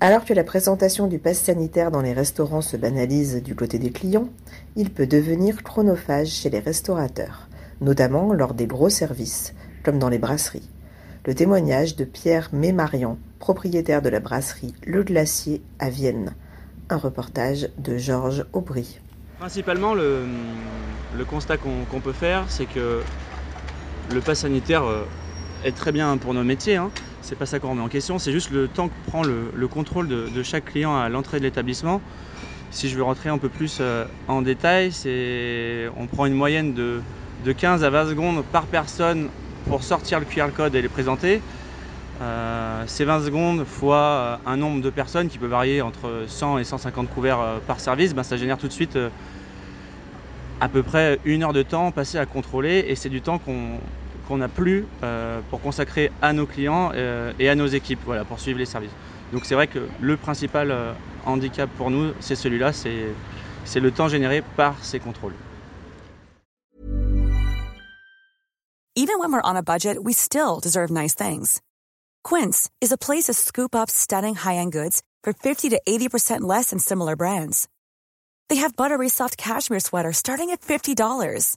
Alors que la présentation du pass sanitaire dans les restaurants se banalise du côté des clients, il peut devenir chronophage chez les restaurateurs, notamment lors des gros services, comme dans les brasseries. Le témoignage de Pierre Mémarian, propriétaire de la brasserie Le Glacier à Vienne. Un reportage de Georges Aubry. Principalement, le, constat qu'on peut faire, c'est que le pass sanitaire euh, est très bien pour nos métiers. Hein. C'est pas ça qu'on remet en question, c'est juste le temps que prend le, le contrôle de, chaque client à l'entrée de l'établissement. Si je veux rentrer un peu plus euh, en détail, on prend une moyenne de, de 15 à 20 secondes par personne pour sortir le QR code et les présenter. Euh, c'est 20 secondes fois euh, un nombre de personnes qui peut varier entre 100 et 150 couverts par service, ben, ça génère tout de suite à peu près une heure de temps passé à contrôler et c'est du temps qu'on qu'on n'a plus euh, pour consacrer à nos clients euh, et à nos équipes voilà, pour suivre les services. Donc c'est vrai que le principal euh, handicap pour nous, c'est celui-là, c'est le temps généré par ces contrôles. Even when we're on a budget, we still deserve nice things. Quince is a place to scoop up stunning high-end goods for 50 to 80% less than similar brands. They have buttery soft cashmere sweaters starting at $50,